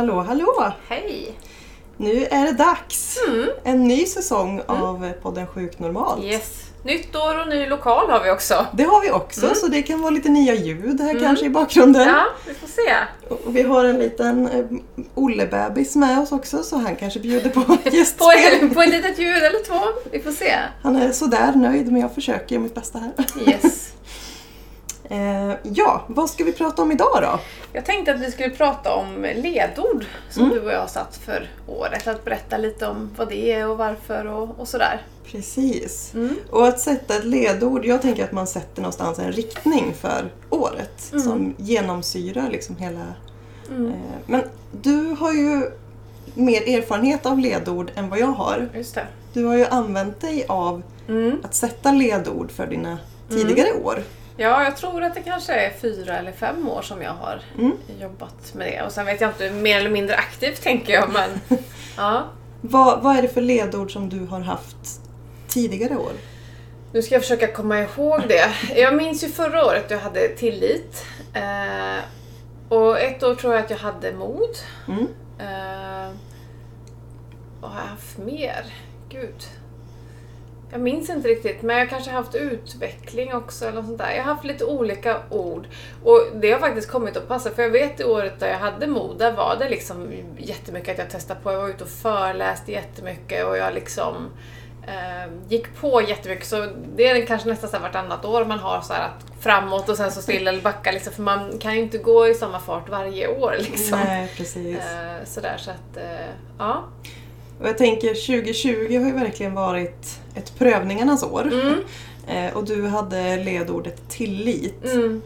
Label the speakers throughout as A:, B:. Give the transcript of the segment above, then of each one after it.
A: Hallå hallå!
B: Hej!
A: Nu är det dags!
B: Mm.
A: En ny säsong av podden Sjukt Normalt.
B: Yes. Nytt år och ny lokal har vi också.
A: Det har vi också,
B: Mm.
A: så det kan vara lite nya ljud här
B: Mm.
A: kanske i bakgrunden.
B: Ja, vi får se.
A: Och vi har en liten eh, Olle-bebis med oss också, så han kanske bjuder på
B: På,
A: gästspel.
B: på ett litet ljud eller två. Vi får se.
A: Han är sådär nöjd, men jag försöker göra mitt bästa här.
B: Yes.
A: Eh, ja, vad ska vi prata om idag då?
B: Jag tänkte att vi skulle prata om ledord som
A: Mm.
B: du och jag har satt för året. Att berätta lite om vad det är och varför och, och sådär.
A: Precis.
B: Mm.
A: Och att sätta ett ledord, jag tänker att man sätter någonstans en riktning för året
B: Mm.
A: som genomsyrar liksom hela...
B: Mm.
A: Eh, men du har ju mer erfarenhet av ledord än vad jag har.
B: Just det.
A: Du har ju använt dig av
B: Mm.
A: att sätta ledord för dina tidigare år.
B: Ja, jag tror att det kanske är fyra eller fem år som jag har
A: Mm.
B: jobbat med det. Och sen vet jag inte, mer eller mindre aktivt tänker jag. Men ja.
A: Vad, vad är det för ledord som du har haft tidigare år?
B: Nu ska jag försöka komma ihåg det. Jag minns ju förra året jag hade tillit. Eh, och ett år tror jag att jag hade mod.
A: Mm.
B: Eh, vad har jag haft mer? Gud. Jag minns inte riktigt, men jag kanske har haft utveckling också eller något sånt där. Jag har haft lite olika ord. Och det har faktiskt kommit att passa, för jag vet det året där jag hade mod, där var det liksom jättemycket att jag testade på. Jag var ute och föreläste jättemycket och jag liksom eh, gick på jättemycket. Så det är kanske nästan så här vartannat år man har så här att framåt och sen så stilla eller backa liksom, för man kan ju inte gå i samma fart varje år liksom.
A: Nej, precis.
B: Eh, sådär så att, eh, ja.
A: Och jag tänker 2020 har ju verkligen varit ett prövningarnas år.
B: Mm,
A: Eh, och du hade ledordet tillit.
B: mm,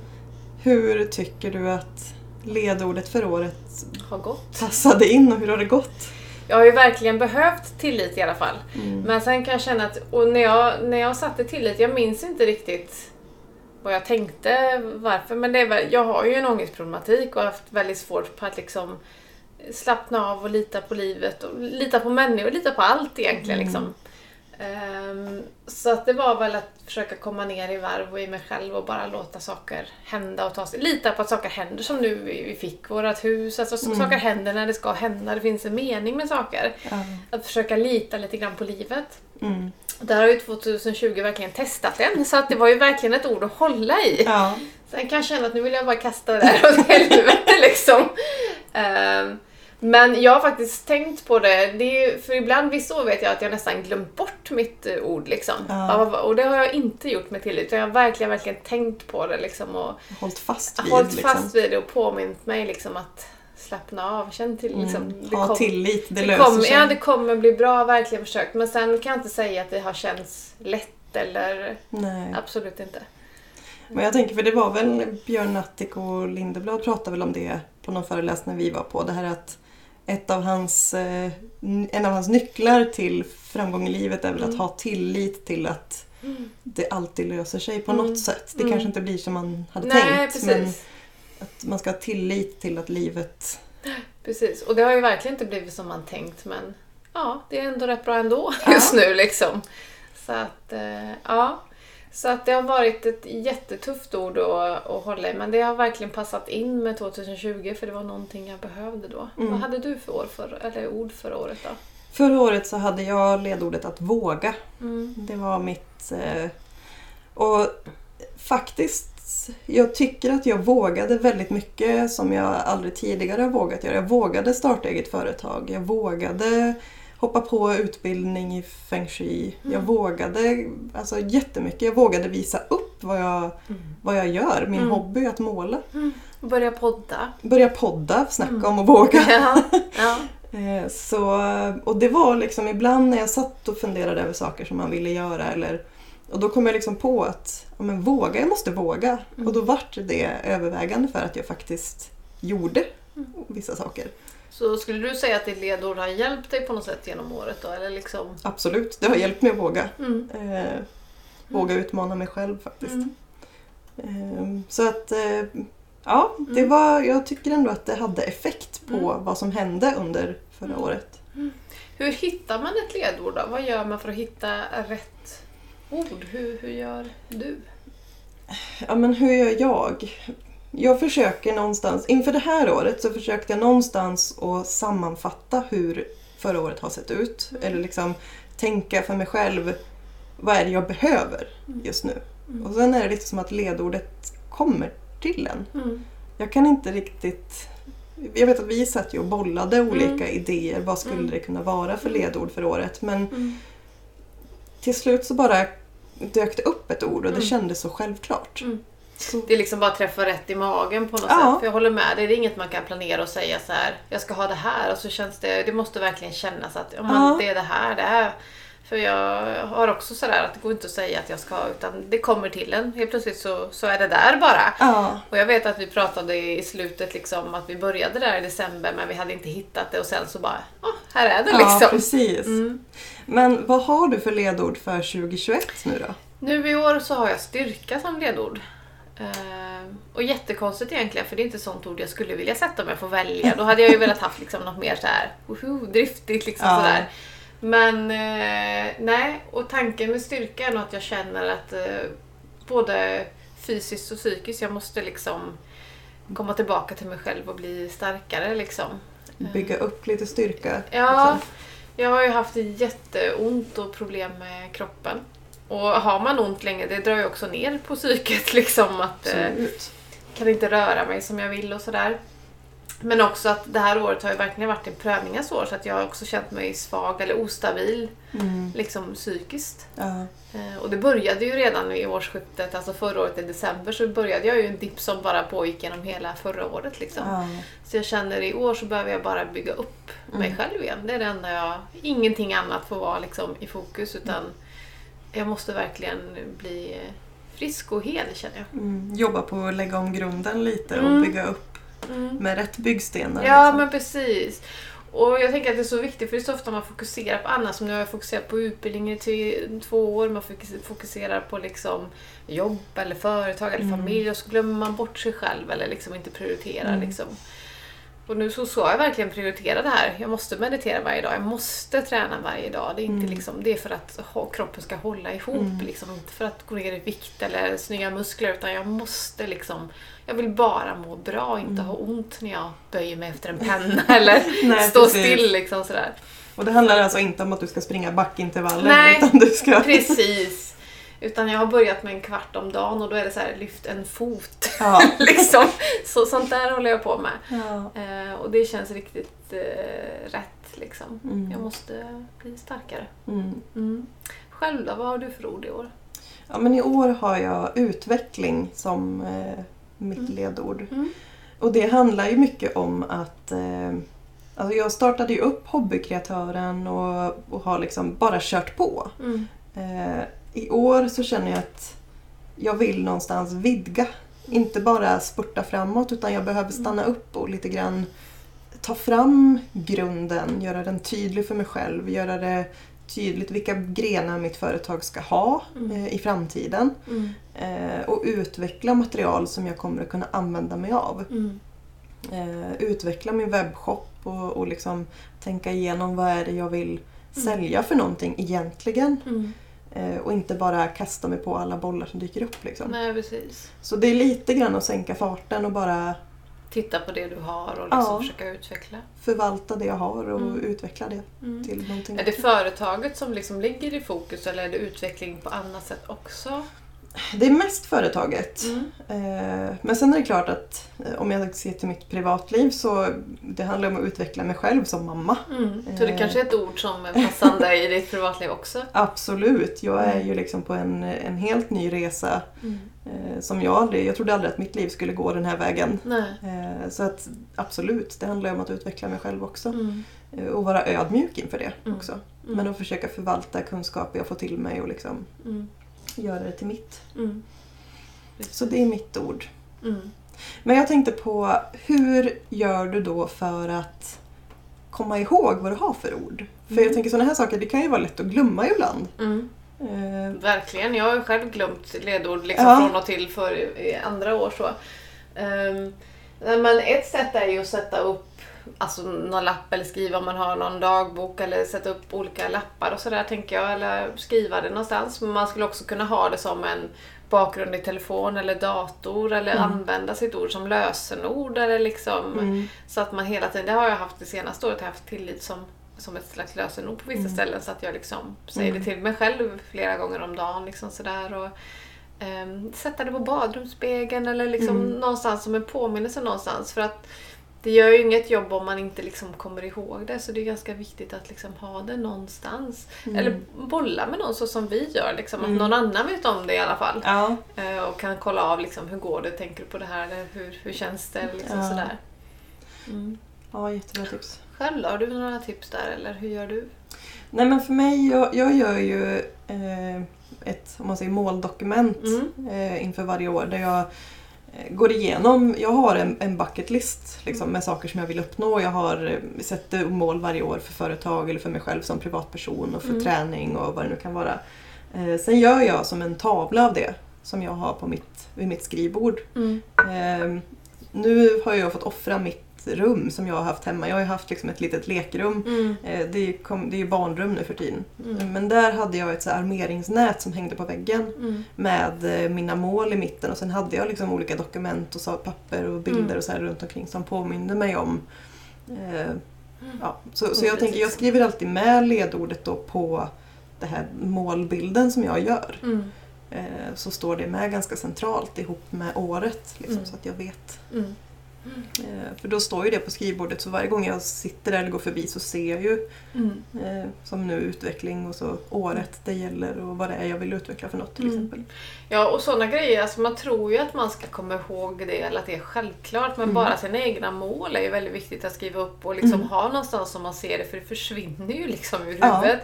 A: Hur tycker du att ledordet för året
B: har gått.
A: passade in och hur har det gått?
B: Jag har ju verkligen behövt tillit i alla fall.
A: Mm.
B: Men sen kan jag känna att, och när jag, när jag satte tillit, jag minns inte riktigt vad jag tänkte, varför, men det är väl, jag har ju en ångestproblematik och har haft väldigt svårt på att liksom slappna av och lita på livet och lita på människor, lita på allt egentligen
A: Mm.
B: liksom. Ehm, så att det var väl att försöka komma ner i varv och i mig själv och bara låta saker hända och ta sig. Lita på att saker händer som nu vi fick vårt hus. Alltså
A: Mm.
B: saker händer när det ska hända. Det finns en mening med saker.
A: Ja.
B: Att försöka lita lite grann på livet.
A: Mm.
B: Där har ju 2020 verkligen testat den, så att det var ju verkligen ett ord att hålla i.
A: ja.
B: Sen kan jag känna att nu vill jag bara kasta det där åt helvete liksom. Ehm, men jag har faktiskt tänkt på det, det ju, för ibland vissa år vet jag att jag nästan glömt bort mitt eh, ord liksom.
A: Ja.
B: Och det har jag inte gjort med tillit, utan jag har verkligen, verkligen tänkt på det liksom och
A: Hållit fast vid.
B: hållit
A: liksom.
B: fast vid det och påmint mig liksom att slappna av, känn till liksom.
A: Mm.
B: det
A: Ha
B: kom-
A: tillit, det,
B: det
A: löser
B: kommer,
A: sig.
B: ja, det kommer bli bra, verkligen försökt. Men sen kan jag inte säga att det har känts lätt eller
A: Nej.
B: absolut inte.
A: Men jag tänker, för det var väl Björn Natthik och Lindeblad pratade väl om det på någon föreläsning vi var på. Det här att ett av hans, eh, en av hans nycklar till framgång i livet är väl att
B: Mm.
A: ha tillit till att det alltid löser sig på
B: Mm.
A: något sätt. Det
B: Mm.
A: kanske inte blir som man hade
B: Nej,
A: tänkt.
B: precis.
A: Men att man ska ha tillit till att livet...
B: precis. Och det har ju verkligen inte blivit som man tänkt men ja, det är ändå rätt bra ändå
A: Ja.
B: just nu liksom. Så att, eh, ja. Så att det har varit ett jättetufft ord att, att hålla i men det har verkligen passat in med 2020 för det var någonting jag behövde då.
A: Mm.
B: Vad hade du för år för, eller ord förra året då?
A: Förra året så hade jag ledordet att våga.
B: Mm.
A: Det var mitt... Eh, och faktiskt, jag tycker att jag vågade väldigt mycket som jag aldrig tidigare vågat göra. Jag vågade starta eget företag. Jag vågade hoppa på utbildning i feng shui. Jag
B: Mm.
A: vågade alltså jättemycket. Jag vågade visa upp vad jag, vad jag gör. Min
B: Mm.
A: hobby att måla.
B: Börja podda.
A: Börja podda, snacka
B: Mm.
A: om att våga.
B: Ja. ja.
A: Eh, Så, och det var liksom ibland när jag satt och funderade över saker som man ville göra eller och då kom jag liksom på att ja, men våga, jag måste våga.
B: Mm.
A: Och då vart det övervägande för att jag faktiskt gjorde
B: Mm.
A: vissa saker.
B: Så skulle du säga att ditt ledord har hjälpt dig på något sätt genom året då? Eller liksom...
A: Absolut, det har hjälpt mig att våga.
B: Mm.
A: Eh, våga utmana mig själv faktiskt.
B: Mm.
A: Eh, så att eh, ja, det
B: Mm.
A: var, jag tycker ändå att det hade effekt på
B: Mm.
A: vad som hände under förra
B: Mm.
A: året.
B: Hur hittar man ett ledord då? Vad gör man för att hitta rätt ord? Hur, hur gör du?
A: Ja men hur gör jag? Jag försöker någonstans, inför det här året så försökte jag någonstans att sammanfatta hur förra året har sett ut. Eller liksom tänka för mig själv, vad är det jag behöver just nu? Och sen är det lite som att ledordet kommer till en.
B: Mm.
A: Jag kan inte riktigt... Jag vet att vi satt ju och bollade olika
B: Mm.
A: idéer. Vad skulle
B: Mm.
A: det kunna vara för ledord för året? Men
B: Mm.
A: till slut så bara dök det upp ett ord och det
B: Mm.
A: kändes så självklart.
B: Det är liksom bara träffa rätt i magen på något
A: Ja.
B: sätt. För jag håller med dig, det är inget man kan planera och säga så här. Jag ska ha det här och så känns det, det måste verkligen kännas att ja, men
A: Ja.
B: det är det här, det här. För jag har också sådär att det går inte att säga att jag ska ha utan det kommer till en. Helt plötsligt så, så är det där bara.
A: ja,
B: Och jag vet att vi pratade i slutet liksom att vi började där i december men vi hade inte hittat det och sen så bara, ja, här är det
A: ja,
B: liksom.
A: precis.
B: Mm.
A: Men vad har du för ledord för 2021 nu då?
B: Nu i år så har jag styrka som ledord. Ehm, och jättekonstigt egentligen för det är inte sånt ord jag skulle vilja sätta om jag får välja. Då hade jag ju velat haft liksom något mer så här, woho, driftigt liksom
A: Ja.
B: sådär. Men eh, nej, och tanken med styrka är nog att jag känner att eh, både fysiskt och psykiskt jag måste liksom komma tillbaka till mig själv och bli starkare liksom.
A: Bygga upp lite styrka?
B: Ja,
A: liksom.
B: jag har ju haft jätteont och problem med kroppen. Och har man ont länge, det drar ju också ner på psyket liksom. Att eh, kan inte röra mig som jag vill och sådär. Men också att det här året har ju verkligen varit en prövningens år så att jag har också känt mig svag eller ostabil
A: Mm.
B: liksom psykiskt.
A: Ja.
B: Eh, Och det började ju redan i årsskiftet, alltså förra året i december så började jag ju en dipp som bara pågick genom hela förra året liksom.
A: Ja.
B: Så jag känner i år så behöver jag bara bygga upp mig
A: Mm.
B: själv igen. Det är det enda jag... Ingenting annat får vara liksom i fokus utan jag måste verkligen bli frisk och hel känner jag.
A: Mm. Jobba på att lägga om grunden lite och
B: Mm.
A: bygga upp med rätt byggstenar.
B: Ja
A: liksom.
B: men precis. Och jag tänker att det är så viktigt för det är så ofta man fokuserar på annat. Som nu har jag fokuserat på utbildning i två år. Man fokus- fokuserar på liksom jobb eller företag eller
A: Mm.
B: familj och så glömmer man bort sig själv eller liksom inte prioriterar.
A: Mm.
B: Liksom. Och nu så ska jag verkligen prioritera det här. Jag måste meditera varje dag. Jag måste träna varje dag. Det är, inte
A: Mm.
B: liksom, det är för att kroppen ska hålla ihop.
A: Mm.
B: Liksom. Inte för att gå ner i vikt eller snygga muskler. Utan jag måste liksom... Jag vill bara må bra och inte
A: Mm.
B: ha ont när jag böjer mig efter en penna eller
A: Nej,
B: står
A: precis.
B: still. Liksom, sådär.
A: Och det handlar alltså inte om att du ska springa backintervaller
B: Nej,
A: utan du ska...
B: Precis. Utan jag har börjat med en kvart om dagen och då är det så här, lyft en fot.
A: Ja.
B: liksom. Så sånt där håller jag på med.
A: Ja.
B: Eh, och det känns riktigt eh, rätt liksom.
A: Mm.
B: Jag måste bli starkare.
A: Mm.
B: Mm. Själv då, vad har du för ord i år?
A: ja, men i år har jag utveckling som eh, mitt
B: Mm.
A: ledord.
B: Mm.
A: Och det handlar ju mycket om att eh, alltså jag startade ju upp Hobbykreatören och, och har liksom bara kört på.
B: Mm.
A: Eh, I år så känner jag att jag vill någonstans vidga. Inte bara spurta framåt utan jag behöver stanna upp och lite grann ta fram grunden, göra den tydlig för mig själv, göra det tydligt vilka grenar mitt företag ska ha
B: Mm.
A: eh, i framtiden.
B: Mm.
A: Eh, och utveckla material som jag kommer att kunna använda mig av.
B: Mm.
A: Eh, utveckla min webbshop och, och liksom tänka igenom vad är det jag vill
B: Mm.
A: sälja för någonting egentligen.
B: Mm.
A: Eh, och inte bara kasta mig på alla bollar som dyker upp. Liksom.
B: Nej, precis.
A: Så det är lite grann att sänka farten och bara
B: Titta på det du har och liksom
A: Ja.
B: försöka utveckla.
A: förvalta det jag har och
B: Mm.
A: utveckla det
B: Mm.
A: till någonting.
B: Är det företaget som liksom ligger i fokus eller är det utveckling på annat sätt också?
A: Det är mest företaget.
B: Mm.
A: Eh, Men sen är det klart att eh, om jag ser till mitt privatliv så det handlar om att utveckla mig själv som mamma.
B: Mm. Så det
A: Eh.
B: kanske är ett ord som är passande i ditt privatliv också?
A: Absolut, jag är
B: Mm.
A: ju liksom på en, en helt ny resa
B: Mm.
A: som jag aldrig, jag trodde aldrig att mitt liv skulle gå den här vägen.
B: Nej.
A: Så att absolut, det handlar om att utveckla mig själv också.
B: Mm.
A: Och vara ödmjuk inför det
B: Mm.
A: också.
B: Mm.
A: Men att försöka förvalta kunskaper jag får till mig och liksom. Göra det till mitt.
B: Mm.
A: Så det är mitt ord.
B: Mm.
A: Men jag tänkte på, hur gör du då för att komma ihåg vad du har för ord? För
B: Mm.
A: jag tänker sådana här saker, det kan ju vara lätt att glömma ibland.
B: Mm.
A: Eh,
B: Verkligen. Jag har själv glömt ledord liksom
A: Ja.
B: från och till för andra år. Så. Um, men ett sätt är ju att sätta upp alltså någon lapp eller skriva om man har någon dagbok eller sätta upp olika lappar och sådär tänker jag. Eller skriva det någonstans. Men man skulle också kunna ha det som en bakgrund i telefon eller dator eller
A: Mm.
B: använda sitt ord som lösenord eller liksom
A: Mm.
B: så att man hela tiden, det har jag haft det senaste året, jag har haft tillit som, som ett slags lösenord på vissa
A: Mm.
B: ställen så att jag liksom säger det till mig själv flera gånger om dagen. Liksom sådär, och, ehm, sätta det på badrumsspegeln eller liksom
A: Mm.
B: någonstans som en påminnelse någonstans. För att det gör ju inget jobb om man inte liksom kommer ihåg det så det är ganska viktigt att liksom ha det någonstans.
A: Mm.
B: Eller bolla med någon så som vi gör, liksom, att
A: Mm.
B: någon annan vet om det i alla fall.
A: Ja.
B: Eh, Och kan kolla av liksom, hur går det, tänker du på det här eller hur, hur känns det? Liksom
A: Ja.
B: sådär. Mm.
A: ja, jättebra tips.
B: Själv då? Har du några tips där eller hur gör du?
A: Nej men för mig, jag, jag gör ju eh, ett om man säger, måldokument
B: Mm.
A: eh, inför varje år där jag går igenom, jag har en, en bucket list liksom, med saker som jag vill uppnå. Jag har eh, sätter mål varje år för företag eller för mig själv som privatperson och för
B: Mm.
A: träning och vad det nu kan vara. Eh, sen gör jag som en tavla av det som jag har på mitt, vid mitt skrivbord.
B: Mm.
A: Eh, nu har jag fått offra mitt rum som jag har haft hemma. Jag har ju haft liksom ett litet lekrum.
B: Mm.
A: Eh, det, är, ju kom, det är ju barnrum nu för tiden.
B: Mm.
A: Men där hade jag ett så armeringsnät som hängde på väggen
B: Mm.
A: med eh, mina mål i mitten och sen hade jag liksom olika dokument och så, papper och bilder
B: Mm.
A: och så här runt omkring som påminde mig om eh, ja. Så, så
B: Mm,
A: jag tänker, jag skriver alltid med ledordet då på den här målbilden som jag gör.
B: Mm.
A: Eh, så står det med ganska centralt ihop med året liksom,
B: Mm.
A: så att jag vet.
B: Mm.
A: Eh, för då står ju det på skrivbordet så varje gång jag sitter där eller går förbi så ser jag ju
B: Mm.
A: eh, som nu utveckling och så året det gäller och vad det är jag vill utveckla för något till
B: Mm.
A: exempel.
B: Ja, och sådana grejer. Alltså man tror ju att man ska komma ihåg det eller att det är självklart. Men
A: Mm.
B: bara sina egna mål är ju väldigt viktigt att skriva upp och liksom
A: Mm.
B: ha någonstans som man ser det. För det försvinner ju liksom ur
A: Ja.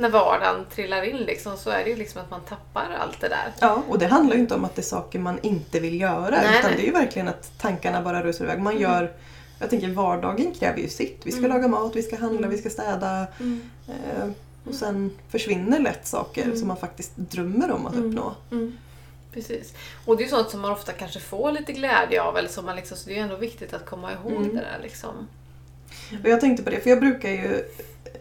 B: När vardagen trillar in liksom, så är det ju liksom att man tappar allt det där.
A: Ja, och det handlar ju inte om att det är saker man inte vill göra
B: Nej,
A: utan
B: nej.
A: det är ju verkligen att tankarna bara rusar iväg. Man gör, jag tänker vardagen kräver ju sitt. Vi ska
B: Mm.
A: laga mat, vi ska handla,
B: Mm.
A: vi ska städa.
B: Mm.
A: Eh, och sen försvinner lätt saker
B: Mm.
A: som man faktiskt drömmer om att
B: Mm.
A: uppnå.
B: Mm. Precis. Och det är ju sånt som man ofta kanske får lite glädje av. Eller som man liksom, så det är ju ändå viktigt att komma ihåg
A: Mm.
B: det där. Liksom.
A: Och jag tänkte på det, för jag brukar ju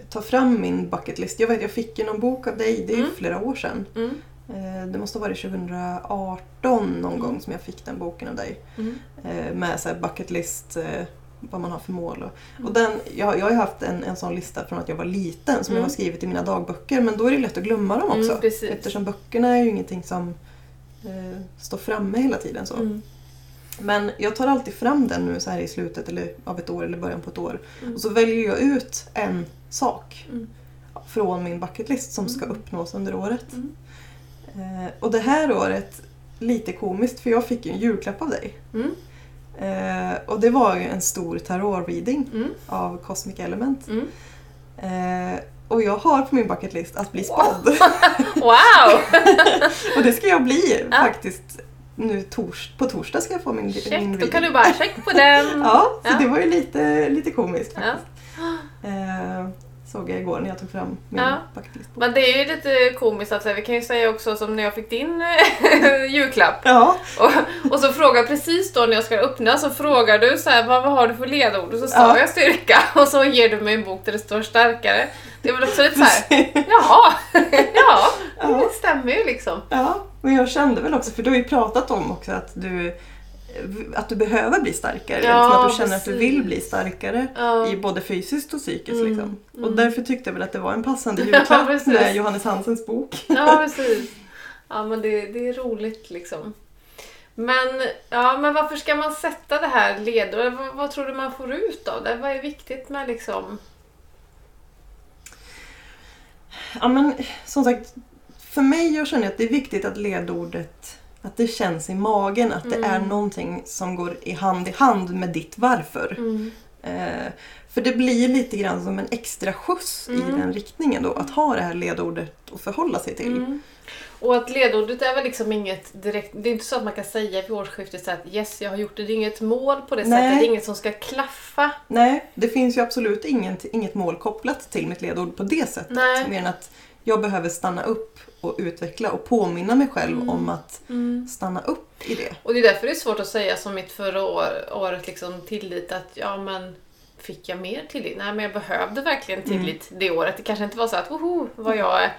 A: ta fram min bucket list. Jag vet, jag fick ju någon bok av dig, det är
B: Mm.
A: flera år sedan.
B: Mm.
A: Eh, Det måste ha varit 2018 någon
B: Mm.
A: gång som jag fick den boken av dig.
B: Mm.
A: Eh, Med så här bucket list, eh, vad man har för mål. Och,
B: Mm.
A: och den, jag, jag har ju haft en, en sån lista från att jag var liten som
B: Mm.
A: jag har skrivit i mina dagböcker men då är det lätt att glömma dem också.
B: Mm.
A: Eftersom böckerna är ju ingenting som eh, står framme hela tiden. så.
B: Mm.
A: Men jag tar alltid fram den nu så här i slutet eller, av ett år eller början på ett år.
B: Mm.
A: Och så väljer jag ut en sak
B: Mm.
A: från min bucket list som ska
B: Mm.
A: uppnås under året.
B: Mm.
A: Eh, och det här året, lite komiskt för jag fick ju en julklapp av dig.
B: Mm.
A: Eh, och det var ju en stor tarot-reading av Cosmic Element. Eh, och jag har på min bucket list att bli spådd.
B: Wow!
A: och det ska jag bli
B: Ja.
A: faktiskt. Nu tors på torsdag ska jag få min, min
B: Check,
A: reading.
B: då kan du bara check på den.
A: Ja, så
B: Ja.
A: det var ju lite, lite komiskt
B: Ja.
A: Eh, såg jag igår när jag tog fram min
B: Ja.
A: bucket list.
B: Men det är ju lite komiskt att säga. Vi kan ju säga också som när jag fick din eh, julklapp.
A: Ja,
B: Och, och så frågar precis då när jag ska öppna så frågar du så här, vad, vad har du för ledord? Och så sa
A: Ja.
B: jag styrka och så ger du mig en bok där det står starkare. Det väl också lite så här, jaha, ja,
A: Ja.
B: det stämmer ju liksom.
A: ja, men jag kände väl också, för du har ju pratat om också att du att du behöver bli starkare.
B: Ja,
A: liksom att du känner att du
B: precis.
A: vill bli starkare.
B: Ja.
A: i både fysiskt och psykiskt.
B: Mm,
A: Liksom. Och
B: mm.
A: därför tyckte jag väl att det var en passande
B: Ja,
A: julklapp
B: precis.
A: med Johannes Hansens bok.
B: Ja, precis. Ja, men det, det är roligt liksom. Men, ja, men varför ska man sätta det här ledordet? Vad, vad tror du man får ut av det? Vad är viktigt med liksom...
A: Ja, men, som sagt, för mig jag känner att det är viktigt att ledordet att det känns i magen, att det
B: Mm.
A: är någonting som går i hand i hand med ditt varför.
B: Mm.
A: Eh, för det blir lite grann som en extra skjuts i
B: Mm.
A: den riktningen då, att ha det här ledordet att förhålla sig till.
B: Mm. Och att ledordet är väl liksom inget direkt... Det är inte så att man kan säga vid årsskiftet så att yes, jag har gjort det. Det är inget mål på det
A: Nej.
B: sättet. Det är inget som ska klaffa.
A: Nej, det finns ju absolut inget, inget mål kopplat till mitt ledord på det sättet.
B: Nej.
A: Mer än att jag behöver stanna upp och utveckla och påminna mig själv
B: Mm.
A: om att stanna upp i det.
B: Och det är därför det är svårt att säga som mitt förra år, året liksom tillit att ja men fick jag mer tillit? Nej, men jag behövde verkligen tillit det året. Det kanske inte var så att woho, var jag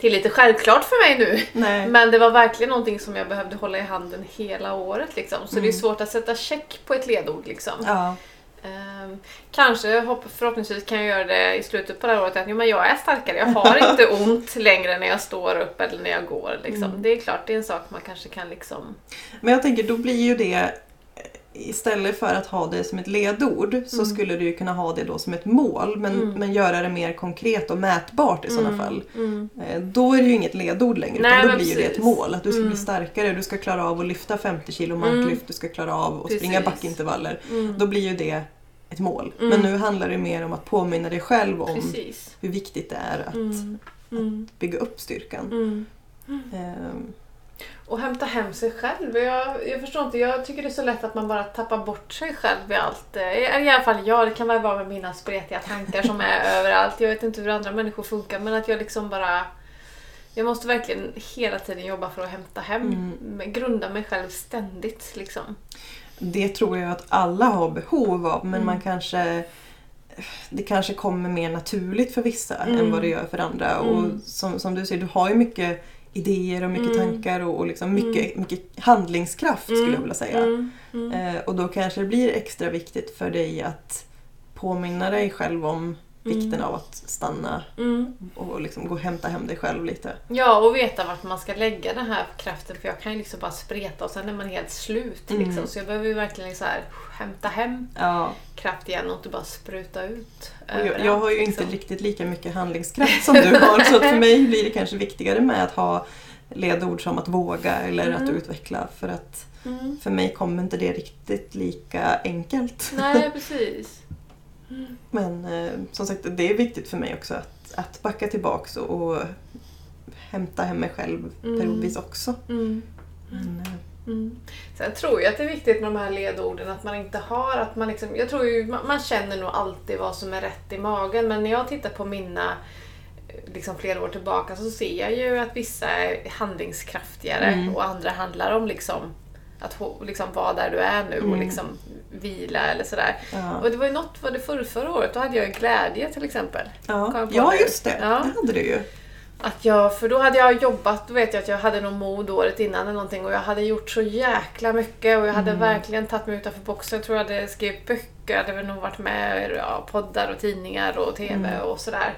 B: tillit är självklart för mig nu.
A: Nej.
B: Men det var verkligen någonting som jag behövde hålla i handen hela året. Liksom. Så det är svårt att sätta check på ett ledord. Liksom.
A: Ja.
B: Ehm, kanske, hopp, förhoppningsvis kan jag göra det i slutet på det här året, att men jag är starkare, jag har inte ont längre när jag står upp eller när jag går. Liksom. Det är klart, det är en sak man kanske kan liksom...
A: Men jag tänker, då blir ju det Istället för att ha det som ett ledord så skulle du kunna ha det då som ett mål men, men göra det mer konkret och mätbart i sådana fall. Eh, Då är det ju inget ledord längre
B: Nej,
A: utan då blir ju det ett
B: precis.
A: mål. Att du ska bli starkare, du ska klara av att lyfta 50 kilo marklyft, du ska klara av att springa
B: Precis.
A: backintervaller. Då blir ju det ett mål. Men nu handlar det mer om att påminna dig själv om
B: Precis.
A: hur viktigt det är att,
B: Mm.
A: att bygga upp styrkan.
B: Mm. Och hämta hem sig själv. Jag, jag förstår inte, jag tycker det är så lätt att man bara tappar bort sig själv i allt. eh, I, i alla fall jag, det kan väl vara med mina spretiga tankar som är överallt. Jag vet inte hur andra människor funkar men att jag liksom bara... Jag måste verkligen hela tiden jobba för att hämta hem. Men Grunda mig själv ständigt liksom.
A: Det tror jag att alla har behov av men
B: Mm.
A: man kanske det kanske kommer mer naturligt för vissa
B: Mm.
A: än vad det gör för andra. Och som, som du säger, du har ju mycket idéer och mycket
B: Mm.
A: tankar och, och liksom mycket, mycket handlingskraft skulle jag vilja säga.
B: Mm. Mm.
A: Eh, och då kanske det blir extra viktigt för dig att påminna dig själv om vikten av att stanna
B: Mm.
A: och liksom gå och hämta hem dig själv lite.
B: Ja, och veta vart man ska lägga den här kraften för jag kan ju liksom bara spreta och sen är man helt slut.
A: Mm.
B: Liksom. Så jag behöver ju verkligen så här, hämta hem
A: Ja.
B: kraft igen och inte bara spruta ut.
A: Jag, jag har ju inte
B: liksom.
A: riktigt lika mycket handlingskraft som du har så för mig blir det kanske viktigare med att ha ledord som att våga eller att utveckla för att
B: Mm.
A: för mig kommer inte det riktigt lika enkelt.
B: Nej, precis.
A: Men eh, som sagt det är viktigt för mig också att, att backa tillbaks och, och hämta hem mig själv
B: Mm.
A: periodvis också.
B: Mm.
A: Men, eh,
B: Mm. Sen tror jag att det är viktigt med de här ledorden att man inte har att man liksom, jag tror ju man, man känner nog alltid vad som är rätt i magen men när jag tittar på mina eh, liksom flera år tillbaka så ser jag ju att vissa är handlingskraftigare
A: Mm.
B: och andra handlar om liksom att liksom vara där du är nu och
A: Mm.
B: liksom vila eller sådär.
A: ja.
B: Och det var ju något, var det förra, förra året, då hade jag ju glädje till exempel.
A: Ja. ja, just det.
B: Ja.
A: Det hade du ju.
B: Att jag, för då hade jag jobbat, då vet jag att jag hade någon mod året innan eller någonting och jag hade gjort så jäkla mycket och jag hade verkligen tagit mig utanför boxen. Jag tror jag hade skrivit böcker, jag hade väl nog varit med i ja, poddar och tidningar och TV och sådär.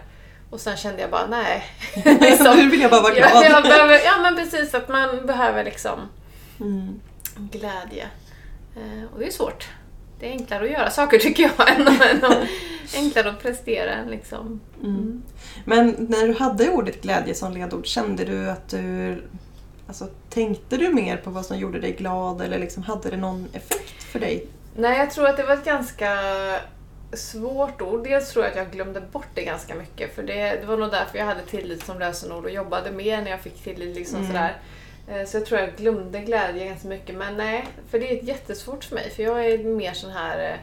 B: Och sen kände jag bara nej. Liksom.
A: nu vill jag bara vara glad.
B: Ja, behöver, ja men precis, att man behöver liksom
A: Mm.
B: Glädje. Eh, och det är svårt. Det är enklare att göra saker tycker jag än, än att, enklare att prestera liksom.
A: Mm. Men när du hade ordet glädje som ledord, kände du att du... Alltså, tänkte du mer på vad som gjorde dig glad eller liksom, hade det någon effekt för dig?
B: Nej, jag tror att det var ett ganska svårt ord. Dels tror jag att jag glömde bort det ganska mycket. För det, det var nog därför jag hade tillit som lösenord och jobbade mer när jag fick tillit. Liksom
A: Mm.
B: sådär. Eh, Så jag tror jag glömde glädje ganska mycket. Men nej, för det är jättesvårt för mig. För jag är mer sån här... eh,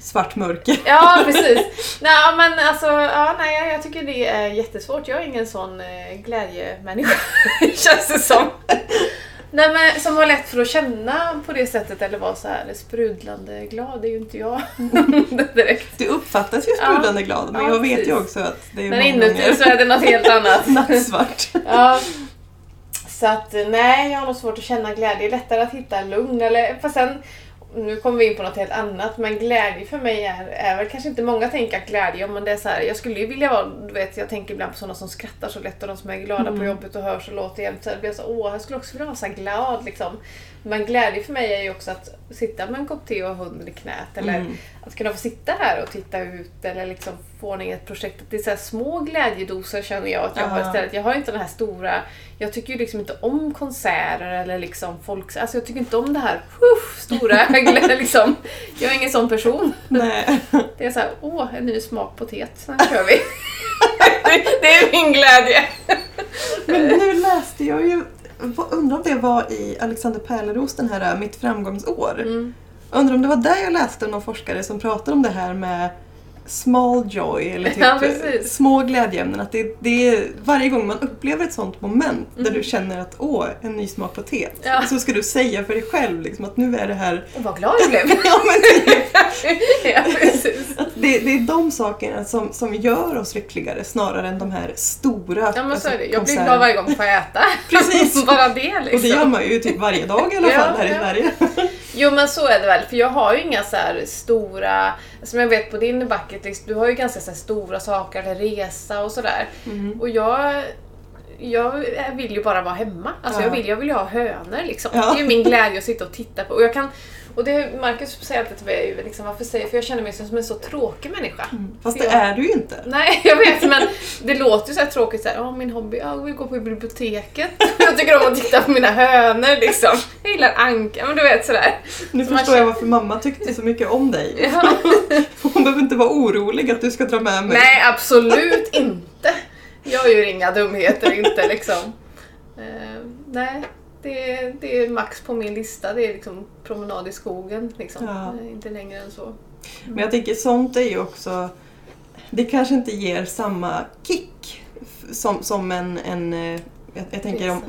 A: Svart mörker.
B: Ja, precis. nej, men alltså, ja, nej, jag tycker det är jättesvårt. Jag är ingen sån eh, glädjemänniska, känns det som. Nej, men som har lätt för att känna på det sättet eller vara så här sprudlande glad, det är ju inte jag direkt.
A: Du uppfattas ju sprudlande glad men
B: Ja,
A: jag vet ju
B: precis.
A: också att det är
B: Men inuti
A: gånger
B: så är det något helt annat.
A: nattsvart.
B: Ja. Så att nej, jag har nog svårt att känna glädje. Det är lättare att hitta lugn. Eller, fast sen, nu kommer vi in på något helt annat, men glädje för mig är, är väl kanske inte många tänker att glädje, men det är så här, jag skulle ju vilja vara, du vet, jag tänker ibland på sådana som skrattar så lätt och de som är glada på jobbet och hörs och låter jämt. Så här, blir jag så, åh, jag skulle också vilja vara så glad liksom. Men glädje för mig är ju också att sitta med en kopp te och hunden i knät eller
A: Mm.
B: att kunna få sitta här och titta ut eller liksom få ordning ett projekt. Det är så här små glädjedoser känner jag att jag har
A: Ja.
B: istället. Jag har inte den här stora, jag tycker ju liksom inte om konserter eller liksom folk, alltså jag tycker inte om det här uff, stora liksom. Jag är ingen sån person.
A: Nej.
B: Det är så här, åh, en ny smak på teet, sen kör vi. det är min glädje.
A: Men nu läste jag ju, undrar om det var i Alexander Pärleros den här Mitt framgångsår.
B: Mm.
A: Undrar om det var där jag läste någon forskare som pratade om det här med small joy eller typ
B: Ja,
A: små glädjeämnen. Att det, det är varje gång man upplever ett sånt moment där
B: Mm.
A: du känner att åh, en ny smak potet.
B: Ja.
A: Så ska du säga för dig själv liksom, att nu är det här
B: Och vad glad jag blev.
A: ja, men typ,
B: ja,
A: det, det är de sakerna som, som gör oss lyckligare snarare än de här stora
B: Ja men så är det. Jag blir glad varje gång jag får äta.
A: Precis.
B: Bara det liksom.
A: Och det gör man ju typ varje dag i alla
B: Ja,
A: fall här i. Sverige.
B: Jo men så är det väl, för jag har ju inga så här stora, som jag vet på din bucket list, du har ju ganska så stora saker, eller resa och sådär.
A: Mm.
B: Och jag, jag vill ju bara vara hemma. Alltså
A: Ja.
B: jag, vill, jag vill ju ha hönor liksom.
A: Ja.
B: Det är ju min glädje att sitta och titta på. Och jag kan, och det Marcus säger alltid till mig, liksom, varför säger för jag känner mig som en så tråkig människa.
A: Fast
B: För
A: det
B: jag-
A: är du ju inte.
B: Nej, jag vet men det låter ju så tråkigt såhär, oh, min hobby, ja, jag vill gå på biblioteket. Jag tycker om att titta på mina hönor liksom. Jag gillar anka, men du vet sådär.
A: Nu
B: Så
A: förstår jag
B: känner-
A: varför mamma tyckte så mycket om dig.
B: Ja.
A: Hon behöver inte vara orolig att du ska dra med mig.
B: Nej, absolut inte. Jag gör inga dumheter inte liksom. Eh, nej, det, är- det är max på min lista. Det är liksom promenad i skogen. Liksom.
A: Ja.
B: Eh, Inte längre än så.
A: Men jag tänker sånt är ju också... Det kanske inte ger samma kick som, som en... en eh, jag, jag tänker om,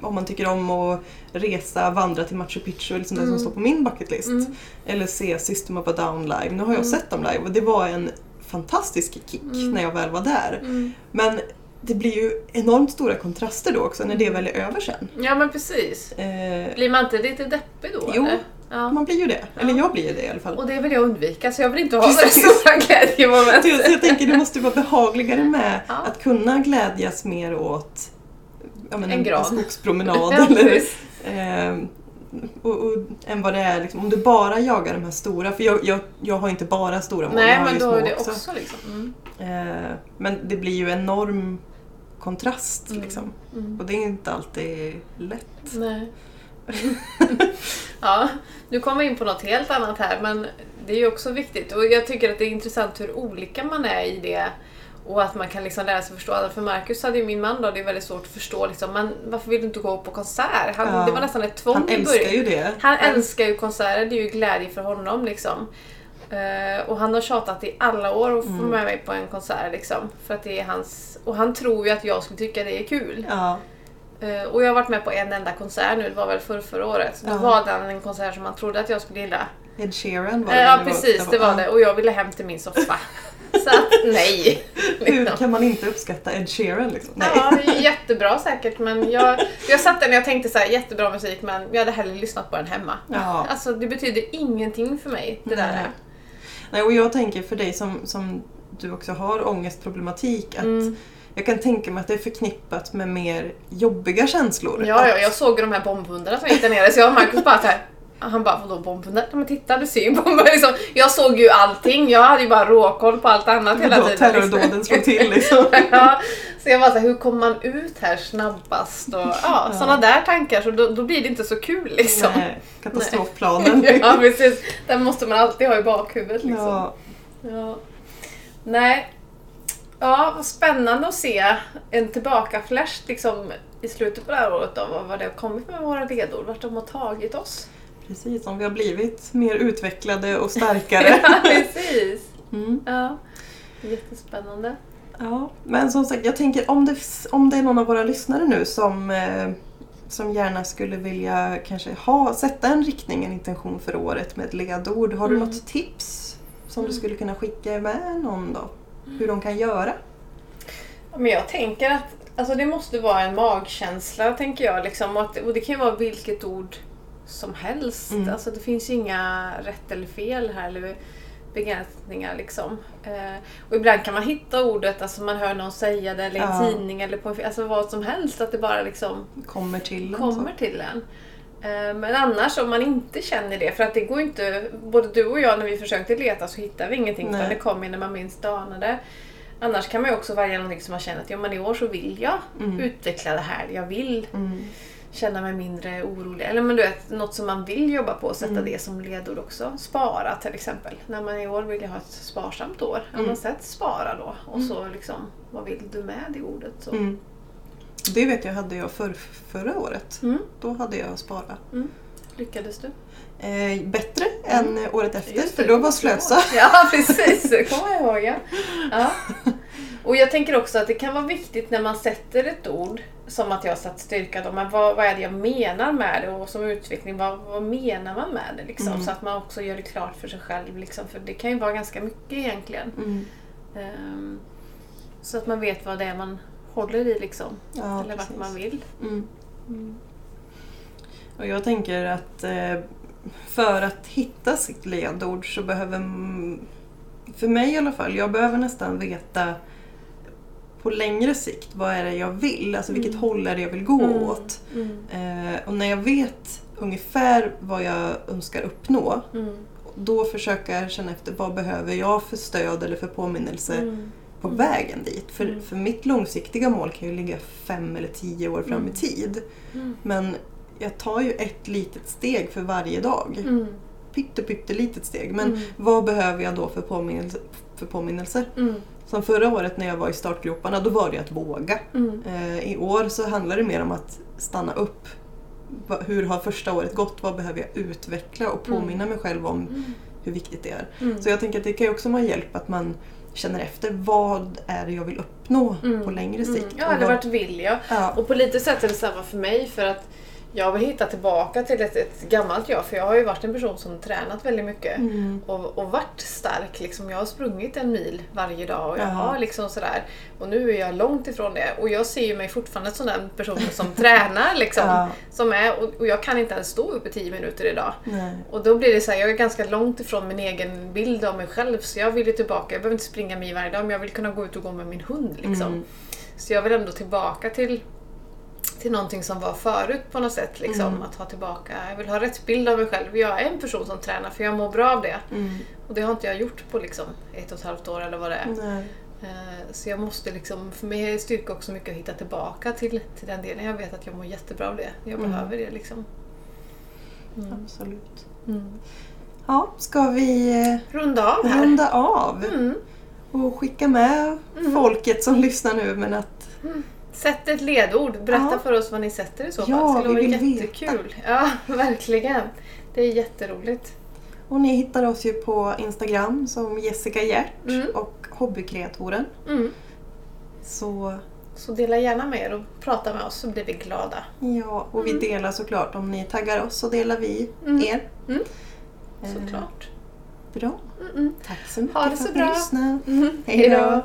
A: om man tycker om att resa, vandra till Machu Picchu där
B: Mm.
A: som står på min bucketlist.
B: Mm.
A: Eller se System of a Down live. Nu har jag
B: Mm.
A: sett dem live och det var en fantastisk kick
B: Mm.
A: när jag väl var där.
B: Mm.
A: Men det blir ju enormt stora kontraster då också när det
B: Mm.
A: väl är över sen.
B: Ja men precis.
A: Eh,
B: Blir man inte lite deppig då
A: Jo.
B: eller? Ja.
A: man blir ju det. Eller
B: Ja.
A: jag blir ju det i alla fall.
B: Och det vill jag undvika så jag vill inte ha så
A: Precis.
B: stora glädjemoment.
A: Så jag, jag tänker det måste vara behagligare med
B: Ja.
A: att kunna glädjas mer åt
B: En
A: en,
B: gran.
A: en skogspromenad eller, eh, och, och, än vad det är liksom, om du bara jagar de här stora. För jag, jag, jag har inte bara stora mål, jag
B: Nej
A: har
B: men
A: ju
B: då
A: små
B: är det
A: också.
B: också, liksom. Mm.
A: Eh, men det blir ju enorm kontrast
B: Mm.
A: liksom.
B: Mm.
A: Och det är inte alltid lätt.
B: Nej. ja, nu kommer vi in på något helt annat här men det är ju också viktigt och jag tycker att det är intressant hur olika man är i det och att man kan liksom lära sig förstå. För Marcus hade ju min man då, det är väldigt svårt att förstå liksom, men varför vill du inte gå på konsert? Han,
A: Ja.
B: Det var nästan ett tvång
A: Han
B: i
A: älskar
B: början.
A: ju det.
B: Han älskar ju konserter, det är ju glädje för honom liksom. Eh, och han har tjatat i alla år att få
A: Mm.
B: med mig på en konsert liksom. För att det är hans... Och han tror ju att jag skulle tycka det är kul.
A: Ja,
B: Eh, och jag har varit med på en enda konsert nu, det var väl för förra året. Då
A: Ja.
B: var den en konsert som man trodde att jag skulle gilla.
A: Ed Sheeran var det.
B: ja
A: nu
B: precis, det var
A: ja.
B: det. Och jag ville hem till min soffa. Så att nej.
A: Hur
B: Liksom.
A: kan man inte uppskatta Ed Sheeran liksom? Nej.
B: Ja, jättebra säkert men jag, jag satt där och jag tänkte så här, jättebra musik men jag hade hellre lyssnat på den hemma.
A: Ja.
B: Alltså det betyder ingenting för mig det där.
A: Nej. Och jag tänker för dig som, som du också har ångestproblematik att
B: Mm.
A: jag kan tänka mig att det är förknippat med mer jobbiga känslor.
B: Ja, ja, jag såg de här bombhundarna som gick där nere så jag och Marcus bara så här. Han bara, vadå bombhundar? Ja, Men titta, du ser ju bomber. Liksom, jag såg ju allting, jag hade ju bara råkoll på allt annat hela tiden.
A: terrordåden slår till liksom.
B: ja, så jag var så här, hur kommer man ut här snabbast? Och, ja, sådana där tankar, så då, då blir det inte så kul liksom.
A: Nej, katastrofplanen.
B: ja, precis. Den måste man alltid ha i bakhuvudet liksom.
A: Ja,
B: Ja. Nej. Ja, vad spännande att se en tillbaka-flash liksom, i slutet på det här året då, vad, vad det har kommit med våra ledord, vart de har tagit oss.
A: Precis. Om vi har blivit mer utvecklade och starkare.
B: ja, precis.
A: Mm.
B: Ja. Jättespännande.
A: Ja, men som sagt, jag tänker om det, om det är någon av våra lyssnare nu som, eh, som gärna skulle vilja kanske ha, sätta en riktning, en intention för året med ett ledord. Har du
B: Mm.
A: något tips som du
B: Mm.
A: skulle kunna skicka med någon då? Hur de kan göra?
B: Ja, Men jag tänker att alltså, det måste vara en magkänsla, tänker jag. Liksom, och, att, och det kan ju vara vilket ord som helst.
A: Mm.
B: Alltså, det finns ju inga rätt eller fel här. Eller begränsningar liksom. Eh, och ibland kan man hitta ordet, alltså man hör någon säga det eller i en
A: Ja.
B: tidning eller på en alltså vad som helst. Att det bara liksom
A: Kommer till en
B: kommer
A: så.
B: till en. Eh, Men annars om man inte känner det, för att det går inte, både du och jag när vi försökte leta så hittade vi ingenting för det kom ju när man minst anade. Annars kan man ju också välja någonting som man känner att ja, men i år så vill jag
A: Mm.
B: utveckla det här. Jag vill
A: Mm.
B: Känna mig mindre orolig. Eller men du vet, något som man vill jobba på och sätta
A: Mm.
B: det som ledord också. Spara till exempel. När man i år vill ha ett sparsamt år.
A: Mm.
B: men sätt spara då. Och så liksom, vad vill du med i ordet? Så.
A: Mm. Det vet jag hade jag för, förra året.
B: Mm.
A: Då hade jag sparat.
B: Mm. lyckades du?
A: Eh, bättre än året efter,
B: Just
A: för
B: det,
A: då
B: det
A: var slösa.
B: Ja, precis. Det kommer jag ihåg. Ja. Ja. Och jag tänker också att det kan vara viktigt när man sätter ett ord, som att jag satt styrka, då, men vad, vad är det jag menar med det? Och som utveckling, vad, vad menar man med det? Liksom?
A: Mm.
B: Så att man också gör det klart för sig själv. Liksom, för det kan ju vara ganska mycket egentligen.
A: Mm.
B: Ehm, så att man vet vad det är man håller i liksom.
A: Ja,
B: eller vart
A: precis.
B: man vill.
A: Mm. Och jag tänker att eh, för att hitta sitt ledord så behöver, för mig i alla fall, jag behöver nästan veta på längre sikt vad är det jag vill, alltså vilket
B: Mm.
A: håll är det jag vill gå
B: Mm.
A: åt.
B: Mm.
A: Eh, och när jag vet ungefär vad jag önskar uppnå,
B: Mm.
A: då försöker jag känna efter vad behöver jag för stöd eller för påminnelse
B: Mm.
A: på
B: Mm.
A: vägen dit. För,
B: Mm.
A: för mitt långsiktiga mål kan ju ligga fem eller tio år fram
B: Mm.
A: i tid.
B: Mm.
A: Men jag tar ju ett litet steg för varje dag.
B: Mm.
A: Pytte, pyttelitet steg. Men
B: Mm.
A: vad behöver jag då för, påminnelse, för påminnelser?
B: Mm.
A: Som förra året när jag var i startgroparna, då var det att våga.
B: Mm.
A: Eh, I år så handlar det mer om att stanna upp. Hur har första året gått? Vad behöver jag utveckla och påminna mig själv om
B: Mm.
A: hur viktigt det är?
B: Mm.
A: Så jag tänker att det kan ju också vara hjälp att man känner efter vad är det jag vill uppnå
B: Mm.
A: på längre
B: Mm.
A: sikt.
B: Ja,
A: Och
B: eller
A: vad-
B: vart vill jag?
A: Ja.
B: Och på lite sätt är det samma för mig för att jag vill hitta tillbaka till ett, ett gammalt jag för jag har ju varit en person som tränat väldigt mycket.
A: Mm.
B: Och, och varit stark. Liksom. Jag har sprungit en mil varje dag och jag
A: Jaha.
B: har liksom sådär. Och nu är jag långt ifrån det. Och jag ser ju mig fortfarande som den personen som tränar. Liksom.
A: Ja.
B: Som är, och, och jag kan inte ens stå upp i 10 minuter idag.
A: Nej.
B: Och då blir det så här, jag är ganska långt ifrån min egen bild av mig själv så jag vill ju tillbaka. Jag behöver inte springa mig varje dag men jag vill kunna gå ut och gå med min hund. Liksom.
A: Mm.
B: Så jag vill ändå tillbaka till, till någonting som var förut på något sätt. Liksom.
A: Mm.
B: Att ha tillbaka, jag vill ha rätt bild av mig själv. Jag är en person som tränar för jag mår bra av det.
A: Mm.
B: Och det har inte jag gjort på liksom ett och ett halvt år eller vad det är.
A: Nej.
B: Eh, Så jag måste liksom, för mig är styrka också mycket att hitta tillbaka till, till den delen. Jag vet att jag mår jättebra av det. Jag
A: Mm.
B: behöver det liksom. Mm.
A: Absolut.
B: Mm.
A: Ja, ska vi eh,
B: Runda av här.
A: runda av
B: Mm.
A: och skicka med folket som lyssnar nu men att
B: Sätt ett ledord. Berätta
A: Ja.
B: för oss vad ni sätter i så fall.
A: Ja,
B: det skulle
A: vi vill
B: jättekul. Ja, verkligen. Det är jätteroligt.
A: och ni hittar oss ju på Instagram som Jessica Hjärt
B: Mm.
A: och Hobbykreatoren.
B: Mm.
A: Så
B: Så dela gärna med er och prata med oss så blir vi glada.
A: ja, och vi
B: Mm.
A: delar såklart om ni taggar oss så delar vi
B: Mm.
A: er.
B: Mm.
A: Eh,
B: Såklart.
A: Bra.
B: Mm -mm.
A: Tack så mycket
B: Ha det
A: för
B: så
A: att
B: bra.
A: ni lyssnade.
B: Mm.
A: Hej då.